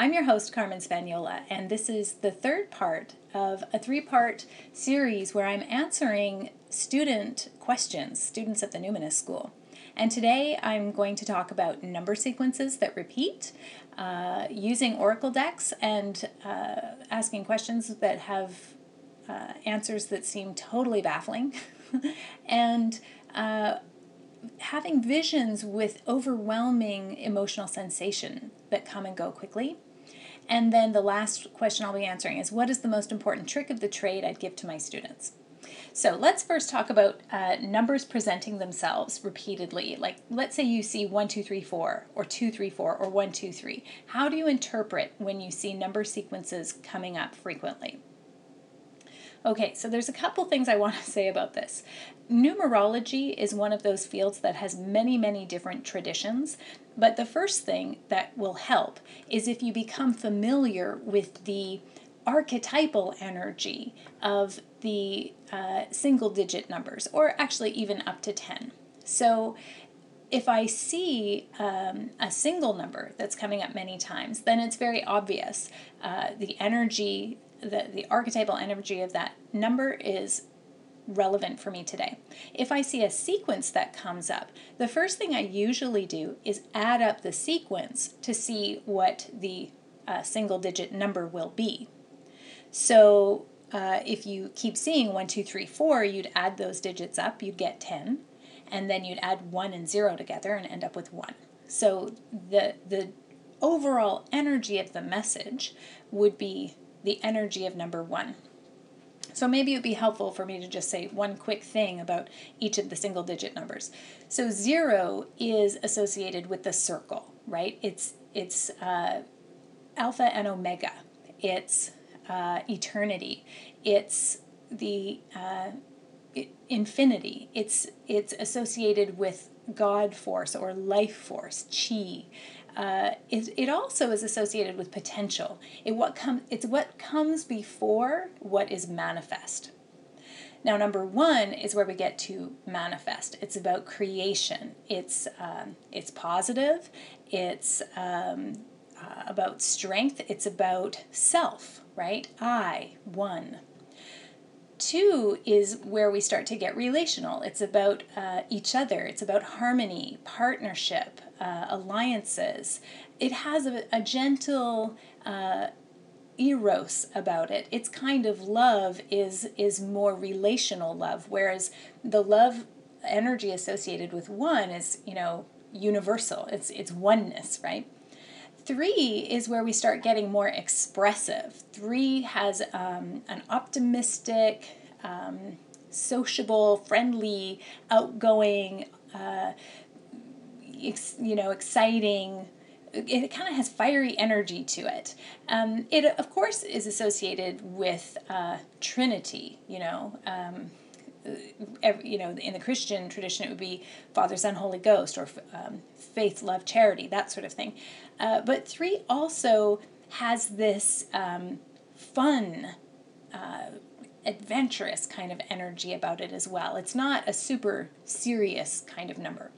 I'm your host, Carmen Spagnola, and this is the third part of a three part series where I'm answering student questions, students at the Numinous School. And today I'm going to talk about number sequences that repeat, uh, using oracle decks, and uh, asking questions that have uh, answers that seem totally baffling, and uh, having visions with overwhelming emotional sensation that come and go quickly. And then the last question I'll be answering is what is the most important trick of the trade I'd give to my students? So let's first talk about uh, numbers presenting themselves repeatedly. Like, let's say you see 1, 2, 3, 4, or 2, 3, 4, or 1, 2, 3. How do you interpret when you see number sequences coming up frequently? Okay, so there's a couple things I want to say about this. Numerology is one of those fields that has many, many different traditions, but the first thing that will help is if you become familiar with the archetypal energy of the uh, single digit numbers, or actually even up to 10. So if I see um, a single number that's coming up many times, then it's very obvious. Uh, the energy, the, the archetypal energy of that number is relevant for me today. If I see a sequence that comes up, the first thing I usually do is add up the sequence to see what the uh, single digit number will be. So uh, if you keep seeing 1, 2, 3, 4, you'd add those digits up, you'd get 10, and then you'd add 1 and 0 together and end up with 1. So the, the overall energy of the message would be the energy of number 1. So maybe it would be helpful for me to just say one quick thing about each of the single digit numbers. So 0 is associated with the circle, right? It's, it's uh, alpha and omega. It's uh, eternity. It's the uh, infinity. It's it's associated with God force or life force, chi. Uh, it, it also is associated with potential. It what com- it's what comes before what is manifest. Now, number one is where we get to manifest. It's about creation. It's um, it's positive. It's um, uh, about strength. It's about self right? I, one. Two is where we start to get relational. It's about uh, each other, it's about harmony, partnership, uh, alliances. It has a, a gentle uh, eros about it. Its kind of love is is more relational love, whereas the love energy associated with one is you know universal. It's it's oneness, right? Three is where we start getting more expressive. Three has um, an optimistic, um, sociable, friendly, outgoing, uh, you know, exciting. It kind of has fiery energy to it. Um, it, of course, is associated with uh, Trinity, you know. Um, every, you know, in the Christian tradition, it would be Father, Son, Holy Ghost, or um, faith, love, charity, that sort of thing. Uh, but three also has this um, fun, uh, adventurous kind of energy about it as well. It's not a super serious kind of number.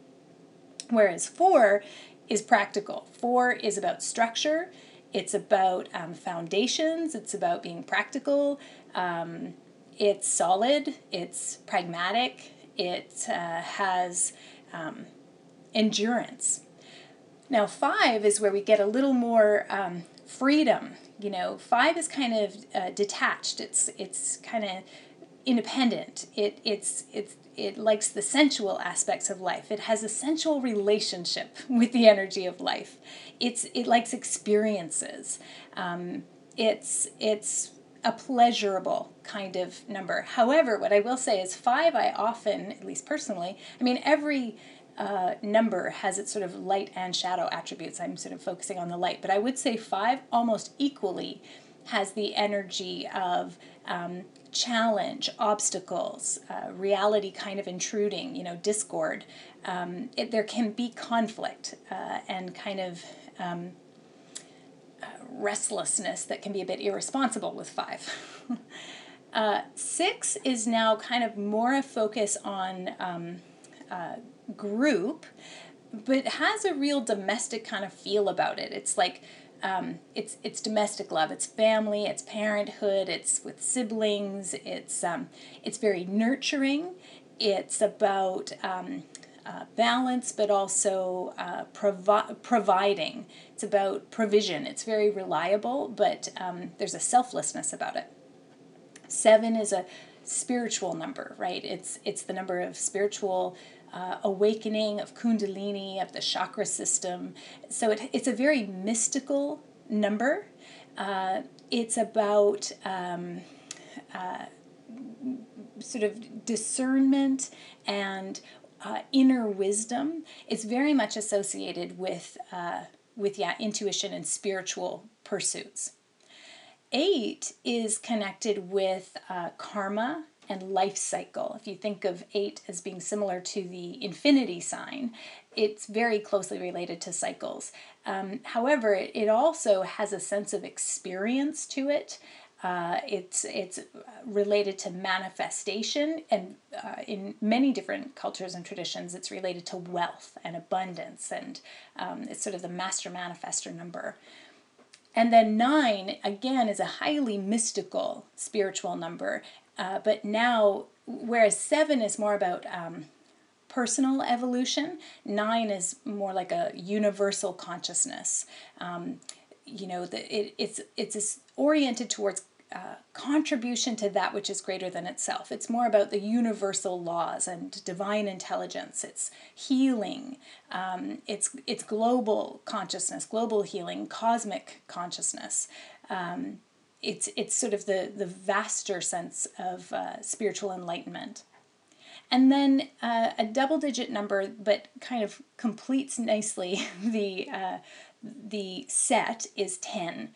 Whereas four is practical. Four is about structure. It's about um, foundations. It's about being practical. Um, it's solid, it's pragmatic, it uh, has um, endurance. Now, five is where we get a little more um, freedom. You know, five is kind of uh, detached. It's it's kind of independent. It it's it's it likes the sensual aspects of life. It has a sensual relationship with the energy of life. It's it likes experiences. Um, it's it's a pleasurable kind of number. However, what I will say is five, I often, at least personally, I mean, every uh, number has its sort of light and shadow attributes. I'm sort of focusing on the light, but I would say five almost equally has the energy of um, challenge, obstacles, uh, reality kind of intruding, you know, discord. Um, it, there can be conflict uh, and kind of um, uh, restlessness that can be a bit irresponsible with five. Uh, six is now kind of more a focus on um, uh, group, but has a real domestic kind of feel about it. It's like um, it's it's domestic love. It's family. It's parenthood. It's with siblings. It's um, it's very nurturing. It's about um, uh, balance, but also uh, provi- providing. It's about provision. It's very reliable, but um, there's a selflessness about it. Seven is a spiritual number, right? It's it's the number of spiritual uh, awakening, of Kundalini, of the chakra system. So it, it's a very mystical number. Uh, it's about um, uh, sort of discernment and uh, inner wisdom. It's very much associated with uh, with yeah intuition and spiritual pursuits. Eight is connected with uh, karma and life cycle. If you think of eight as being similar to the infinity sign, it's very closely related to cycles. Um, however, it, also has a sense of experience to it. Uh, it's it's related to manifestation, and uh, in many different cultures and traditions, it's related to wealth and abundance, and um, it's sort of the master manifester number. And then nine, again, is a highly mystical spiritual number. Uh, but now, whereas seven is more about um, personal evolution, nine is more like a universal consciousness. Um, you know, the, it, it's, it's oriented towards uh, contribution to that which is greater than itself. It's more about the universal laws and divine intelligence. It's healing. Um, it's it's global consciousness, global healing, cosmic consciousness. Um, it's it's sort of the the vaster sense of uh, spiritual enlightenment. And then uh, a double digit number, but kind of completes nicely the uh, the set is ten.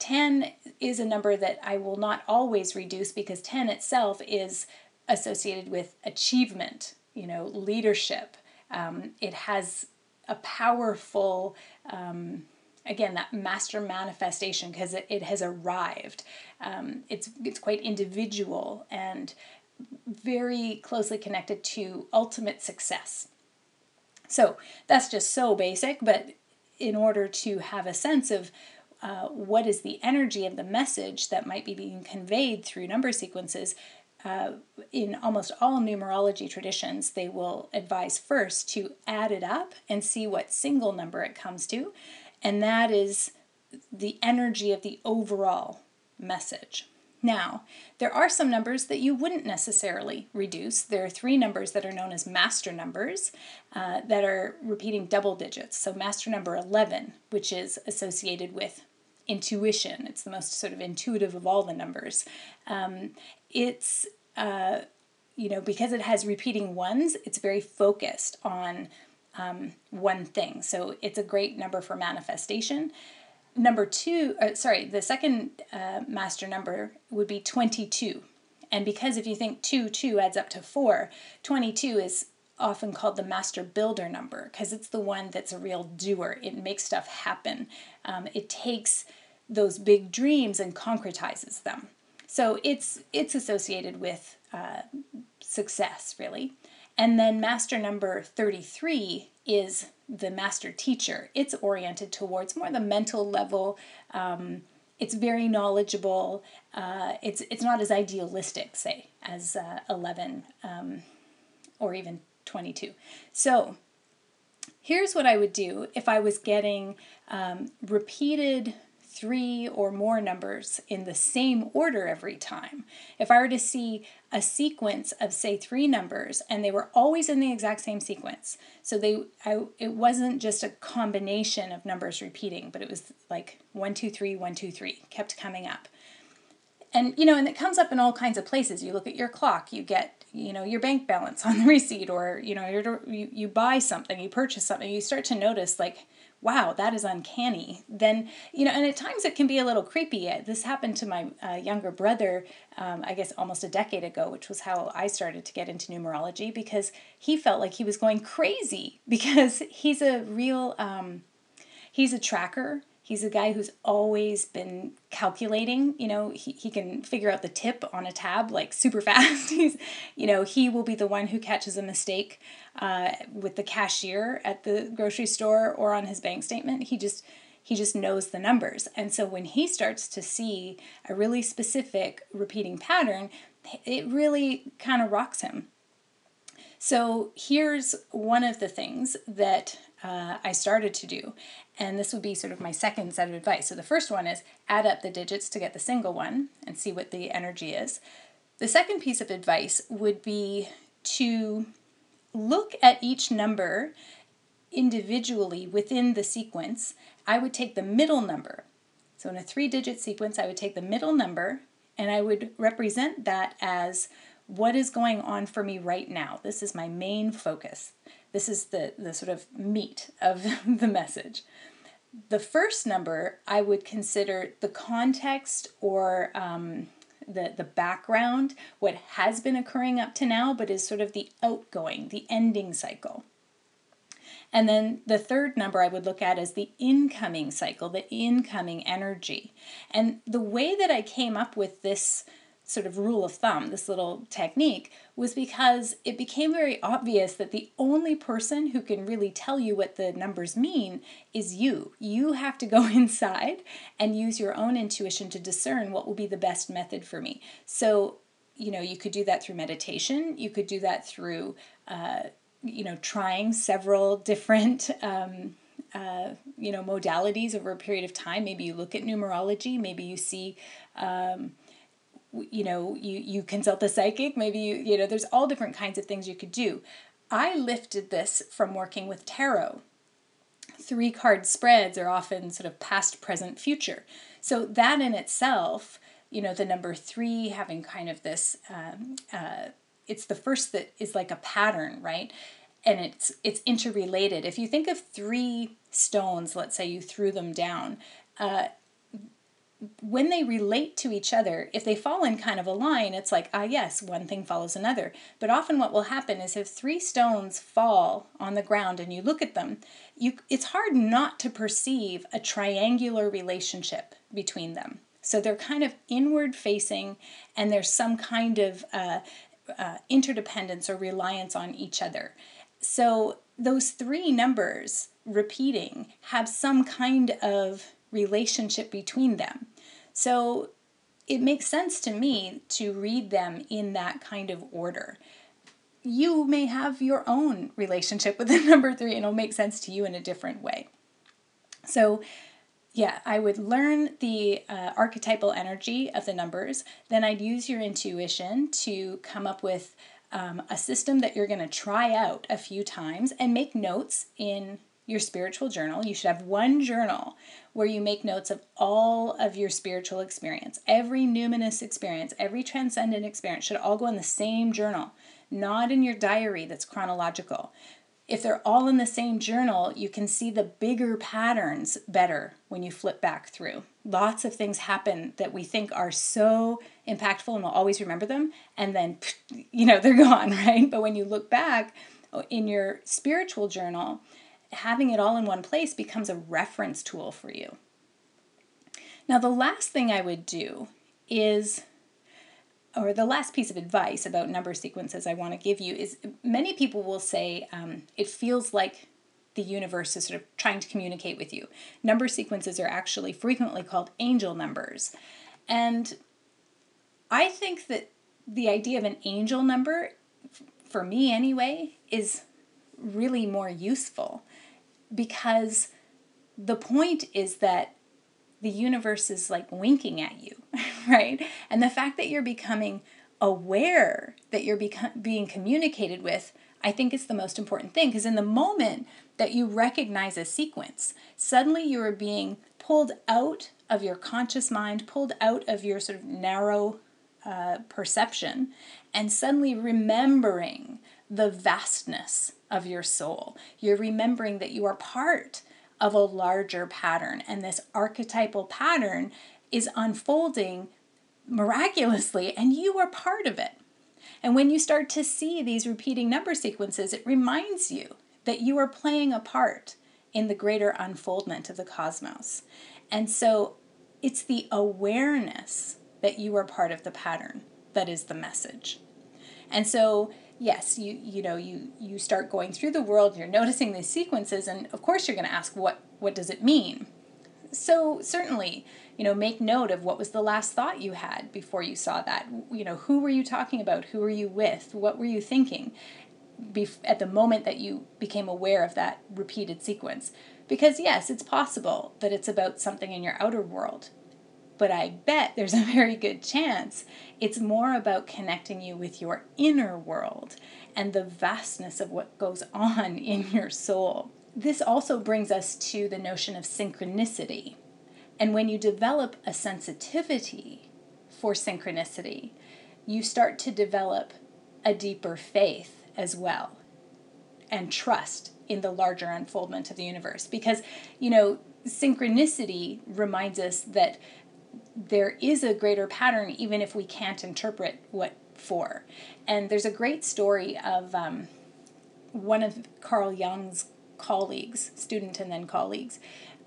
10 is a number that I will not always reduce because 10 itself is associated with achievement, you know, leadership. Um, it has a powerful, um, again, that master manifestation because it, it has arrived. Um, it's, it's quite individual and very closely connected to ultimate success. So that's just so basic, but in order to have a sense of uh, what is the energy of the message that might be being conveyed through number sequences, uh, in almost all numerology traditions, they will advise first to add it up and see what single number it comes to, and that is the energy of the overall message. Now, there are some numbers that you wouldn't necessarily reduce. There are three numbers that are known as master numbers uh, that are repeating double digits. So, master number 11, which is associated with intuition. It's the most sort of intuitive of all the numbers. Um, it's, uh, you know, because it has repeating ones, it's very focused on um, one thing. So it's a great number for manifestation. Number two, uh, sorry, the second uh, master number would be 22. And because if you think 2, 2 adds up to 4, 22 is often called the master builder number because it's the one that's a real doer. It makes stuff happen. Um, it takes those big dreams and concretizes them. So it's it's associated with uh, success really. And then master number 33 is the master teacher. It's oriented towards more the mental level. Um, it's very knowledgeable. Uh, it's it's not as idealistic, say, as uh, 11 um, or even 22. So here's what I would do if I was getting um, repeated three or more numbers in the same order every time. If I were to see a sequence of say three numbers and they were always in the exact same sequence, so they I, it wasn't just a combination of numbers repeating, but it was like one two three one two three kept coming up. And you know, and it comes up in all kinds of places. You look at your clock, you get you know your bank balance on the receipt, or you know you you buy something, you purchase something, you start to notice like wow, that is uncanny, then, you know, and at times it can be a little creepy. Uh, this happened to my uh, younger brother, um, I guess almost a decade ago, which was how I started to get into numerology because he felt like he was going crazy because he's a real, um, he's a tracker He's a guy who's always been calculating. You know, he, he can figure out the tip on a tab like super fast. He's, you know, he will be the one who catches a mistake uh, with the cashier at the grocery store or on his bank statement. He just he just knows the numbers. And so when he starts to see a really specific repeating pattern, it really kind of rocks him. So here's one of the things that uh, I started to do. And this would be sort of my second set of advice. So the first one is add up the digits to get the single one and see what the energy is. The second piece of advice would be to look at each number individually within the sequence. I would take the middle number. So in a three digit sequence, I would take the middle number and I would represent that as what is going on for me right now. This is my main focus. This is the, the sort of meat of the message. The first number I would consider the context or um, the, the background, what has been occurring up to now, but is sort of the outgoing, the ending cycle. And then the third number I would look at is the incoming cycle, the incoming energy. And the way that I came up with this sort of rule of thumb, this little technique, was because it became very obvious that the only person who can really tell you what the numbers mean is you. You have to go inside and use your own intuition to discern what will be the best method for me. So, you know, you could do that through meditation, you could do that through, uh, you know, trying several different. Um, uh, you know modalities over a period of time maybe you look at numerology maybe you see um, you know you you consult a psychic maybe you you know there's all different kinds of things you could do. I lifted this from working with tarot. Three card spreads are often sort of past present future. So that in itself you know the number three having kind of this um, uh, it's the first that is like a pattern right? And it's it's interrelated. If you think of three stones let's say you threw them down uh, when they relate to each other, if they fall in kind of a line, it's like, ah, yes, one thing follows another. But often what will happen is if three stones fall on the ground and you look at them, you, it's hard not to perceive a triangular relationship between them. So they're kind of inward facing, and there's some kind of uh, uh, interdependence or reliance on each other. So those three numbers repeating have some kind of relationship between them. So it makes sense to me to read them in that kind of order. You may have your own relationship with the number three, and it'll make sense to you in a different way. So, yeah, I would learn the uh, archetypal energy of the numbers. Then I'd use your intuition to come up with um, a system that you're going to try out a few times and make notes in your spiritual journal. You should have one journal where you make notes of all of your spiritual experience. Every numinous experience, every transcendent experience should all go in the same journal, not in your diary that's chronological. If they're all in the same journal, you can see the bigger patterns better when you flip back through. Lots of things happen that we think are so impactful and we'll always remember them, and then, you know, they're gone, right? But when you look back in your spiritual journal, having it all in one place becomes a reference tool for you. Now, the last thing I would do is, or the last piece of advice about number sequences I want to give you is many people will say um, it feels like the universe is sort of trying to communicate with you. Number sequences are actually frequently called angel numbers. And I think that the idea of an angel number, for me anyway, is really more useful because the point is that the universe is like winking at you, right? And the fact that you're becoming aware that you're beco- being communicated with, I think is the most important thing because in the moment that you recognize a sequence, suddenly you are being pulled out of your conscious mind, pulled out of your sort of narrow uh, perception, and suddenly remembering the vastness of your soul. You're remembering that you are part of a larger pattern. And this archetypal pattern is unfolding miraculously, and you are part of it. And when you start to see these repeating number sequences, it reminds you that you are playing a part in the greater unfoldment of the cosmos. And so it's the awareness that you are part of the pattern that is the message. And so yes, you you know, you you start going through the world, you're noticing these sequences and of course you're going to ask what what does it mean? So certainly, you know, make note of what was the last thought you had before you saw that. You know, who were you talking about? Who were you with? What were you thinking? Bef- at the moment that you became aware of that repeated sequence. Because, yes, it's possible that it's about something in your outer world, but I bet there's a very good chance it's more about connecting you with your inner world and the vastness of what goes on in your soul. This also brings us to the notion of synchronicity. And when you develop a sensitivity for synchronicity, you start to develop a deeper faith as well and trust in the larger unfoldment of the universe. Because, you know, synchronicity reminds us that there is a greater pattern even if we can't interpret what for. And there's a great story of um, one of Carl Jung's colleagues, student and then colleagues,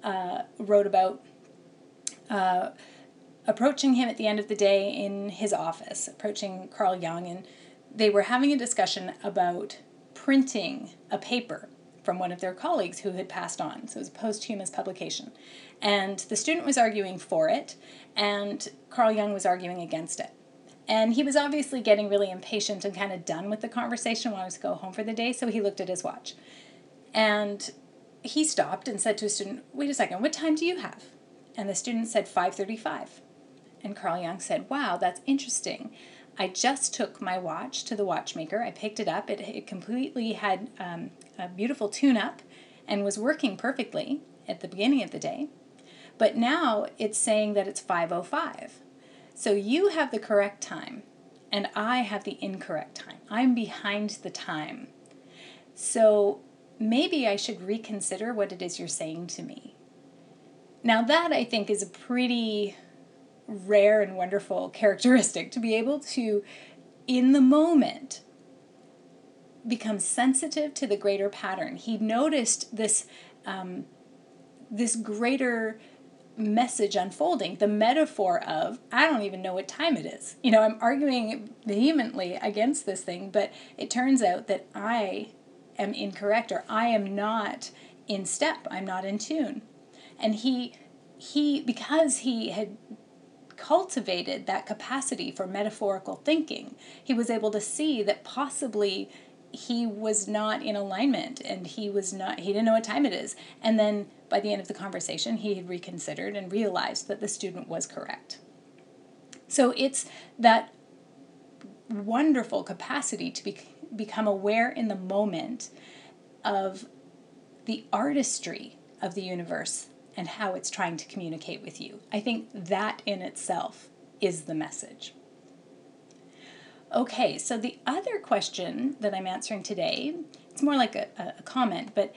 uh, wrote about uh, approaching him at the end of the day in his office, approaching Carl Jung, and they were having a discussion about printing a paper from one of their colleagues who had passed on. So it was a posthumous publication. And the student was arguing for it, and Carl Jung was arguing against it. And he was obviously getting really impatient and kind of done with the conversation, wanted to go home for the day, so he looked at his watch. And he stopped and said to a student, Wait a second, what time do you have? And the student said 535. And Carl Jung said, Wow, that's interesting. I just took my watch to the watchmaker. I picked it up. It, it completely had um, a beautiful tune up and was working perfectly at the beginning of the day. But now it's saying that it's 505. So you have the correct time and I have the incorrect time. I'm behind the time. So maybe I should reconsider what it is you're saying to me. Now, that I think is a pretty rare and wonderful characteristic to be able to, in the moment, become sensitive to the greater pattern. He noticed this, um, this greater message unfolding, the metaphor of, I don't even know what time it is. You know, I'm arguing vehemently against this thing, but it turns out that I am incorrect or I am not in step, I'm not in tune. And he, he, because he had cultivated that capacity for metaphorical thinking, he was able to see that possibly he was not in alignment and he was not he didn't know what time it is. And then by the end of the conversation he had reconsidered and realized that the student was correct. So it's that wonderful capacity to be, become aware in the moment of the artistry of the universe and how it's trying to communicate with you i think that in itself is the message Okay, so the other question that I'm answering today, it's more like a, a comment, but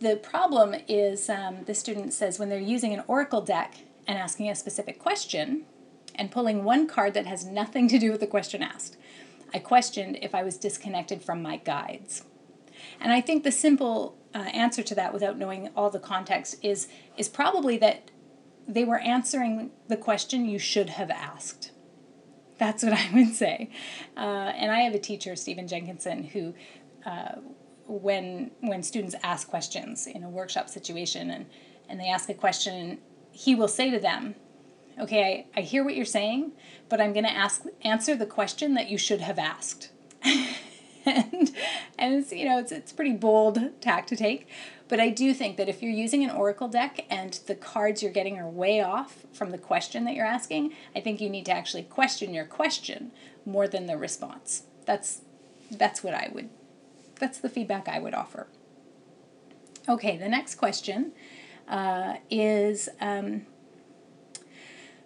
the problem is um, the student says when they're using an oracle deck and asking a specific question and pulling one card that has nothing to do with the question asked, I questioned if I was disconnected from my guides. And I think the simple uh, answer to that, without knowing all the context, is is probably that they were answering the question you should have asked. That's what I would say. Uh, and I have a teacher, Stephen Jenkinson, who, uh, when when students ask questions in a workshop situation and, and they ask a question, he will say to them, okay, I, I hear what you're saying, but I'm going to ask answer the question that you should have asked. and and it's you know it's it's pretty bold tack to take, but I do think that if you're using an oracle deck and the cards you're getting are way off from the question that you're asking, I think you need to actually question your question more than the response. That's that's what I would that's the feedback I would offer. Okay, the next question uh, is um,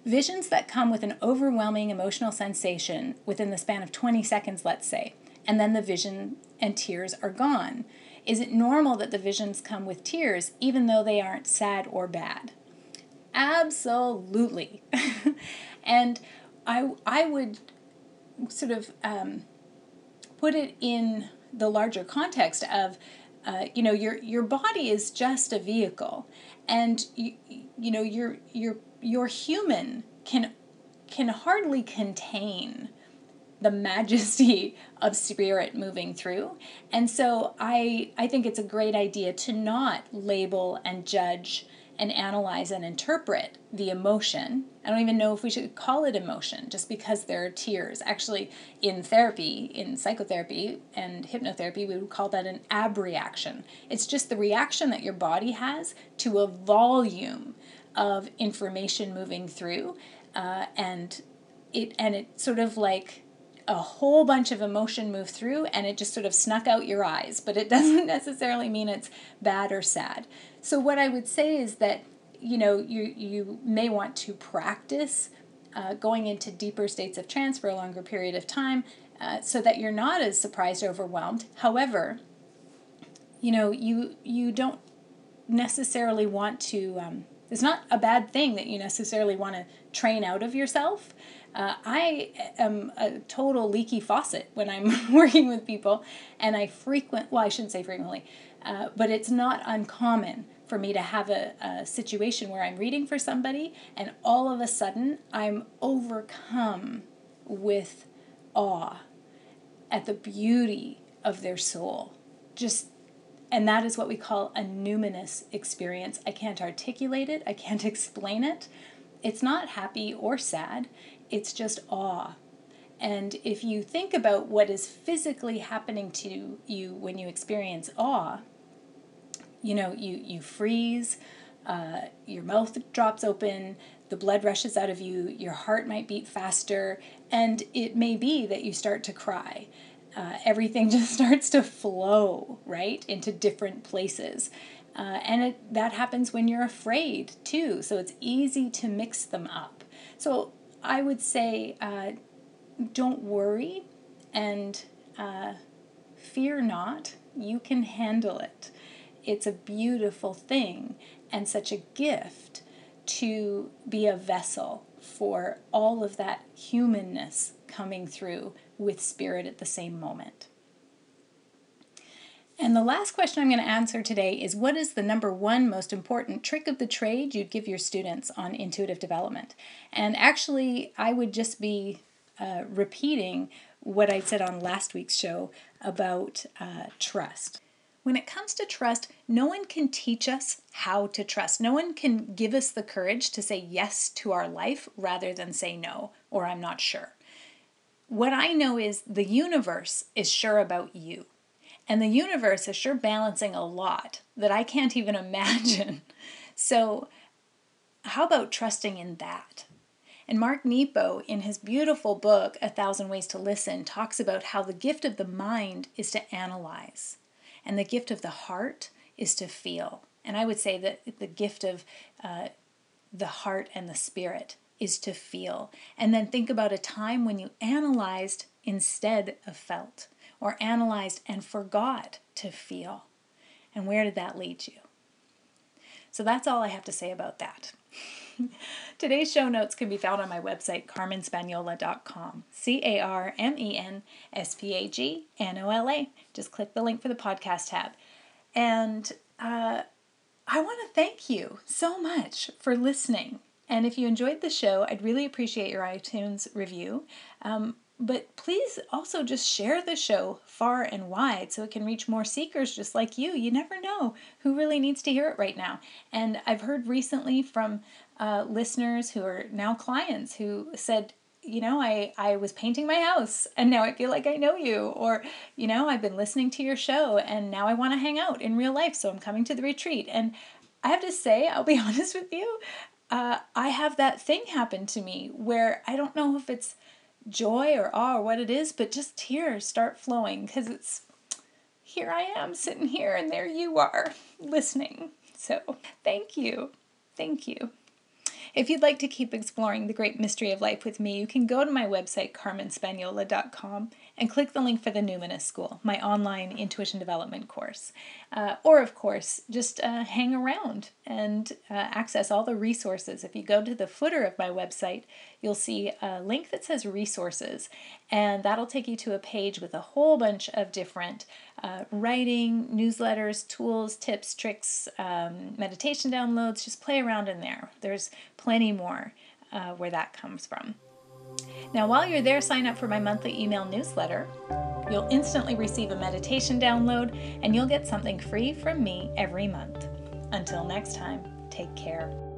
visions that come with an overwhelming emotional sensation within the span of 20 seconds, let's say, and then the vision and tears are gone Is it normal that the visions come with tears, even though they aren't sad or bad? Absolutely. and I, I would sort of um, put it in the larger context of, uh, you know, your your body is just a vehicle, and you, you know your your your human can can hardly contain the majesty of spirit moving through. And so I I think it's a great idea to not label and judge and analyze and interpret the emotion. I don't even know if we should call it emotion just because there are tears. Actually, in therapy, in psychotherapy and hypnotherapy, we would call that an abreaction. It's just the reaction that your body has to a volume of information moving through, uh, and it and it sort of like a whole bunch of emotion move through and it just sort of snuck out your eyes, but it doesn't necessarily mean it's bad or sad. So what I would say is that you know you you may want to practice uh, going into deeper states of trance for a longer period of time uh, so that you're not as surprised or overwhelmed. However, you know you you don't necessarily want to. Um, it's not a bad thing that you necessarily want to train out of yourself. Uh, I am a total leaky faucet when I'm working with people, and I frequent, well, I shouldn't say frequently, uh, but it's not uncommon for me to have a, a situation where I'm reading for somebody, and all of a sudden I'm overcome with awe at the beauty of their soul. Just and that is what we call a numinous experience. I can't articulate it, I can't explain it. It's not happy or sad, it's just awe. And if you think about what is physically happening to you when you experience awe, you know, you, you freeze, uh, your mouth drops open, the blood rushes out of you, your heart might beat faster, and it may be that you start to cry. Uh, everything just starts to flow, right, into different places. Uh, and it, that happens when you're afraid too, so it's easy to mix them up. So I would say uh, don't worry and uh, fear not. You can handle it. It's a beautiful thing and such a gift to be a vessel for all of that humanness coming through with spirit at the same moment. And the last question I'm going to answer today is What is the number one most important trick of the trade you'd give your students on intuitive development? And actually, I would just be uh, repeating what I said on last week's show about uh, trust. When it comes to trust, no one can teach us how to trust. No one can give us the courage to say yes to our life rather than say no or I'm not sure. What I know is the universe is sure about you. And the universe is sure balancing a lot that I can't even imagine. So, how about trusting in that? And Mark Nepo, in his beautiful book, A Thousand Ways to Listen, talks about how the gift of the mind is to analyze, and the gift of the heart is to feel. And I would say that the gift of uh, the heart and the spirit is to feel. And then think about a time when you analyzed instead of felt or analyzed and forgot to feel. And where did that lead you? So that's all I have to say about that. Today's show notes can be found on my website, carmenspagnola.com. C A R M E N S P A G N O L A. Just click the link for the podcast tab. And uh, I want to thank you so much for listening. And if you enjoyed the show, I'd really appreciate your iTunes review. Um, but please also just share the show far and wide so it can reach more seekers just like you. You never know who really needs to hear it right now. And I've heard recently from uh, listeners who are now clients who said, you know, I, I was painting my house and now I feel like I know you. Or, you know, I've been listening to your show and now I want to hang out in real life, so I'm coming to the retreat. And I have to say, I'll be honest with you, uh, I have that thing happen to me where I don't know if it's joy or awe or what it is, but just tears start flowing because it's here I am sitting here and there you are listening. So thank you. Thank you. If you'd like to keep exploring the great mystery of life with me, you can go to my website, carmenspagnola.com, and click the link for the Numinous School, my online intuition development course. Uh, or, of course, just uh, hang around and uh, access all the resources. If you go to the footer of my website, you'll see a link that says resources, and that'll take you to a page with a whole bunch of different uh, writing, newsletters, tools, tips, tricks, um, meditation downloads. Just play around in there. There's plenty more uh, where that comes from. Now, while you're there, sign up for my monthly email newsletter. You'll instantly receive a meditation download and you'll get something free from me every month. Until next time, take care.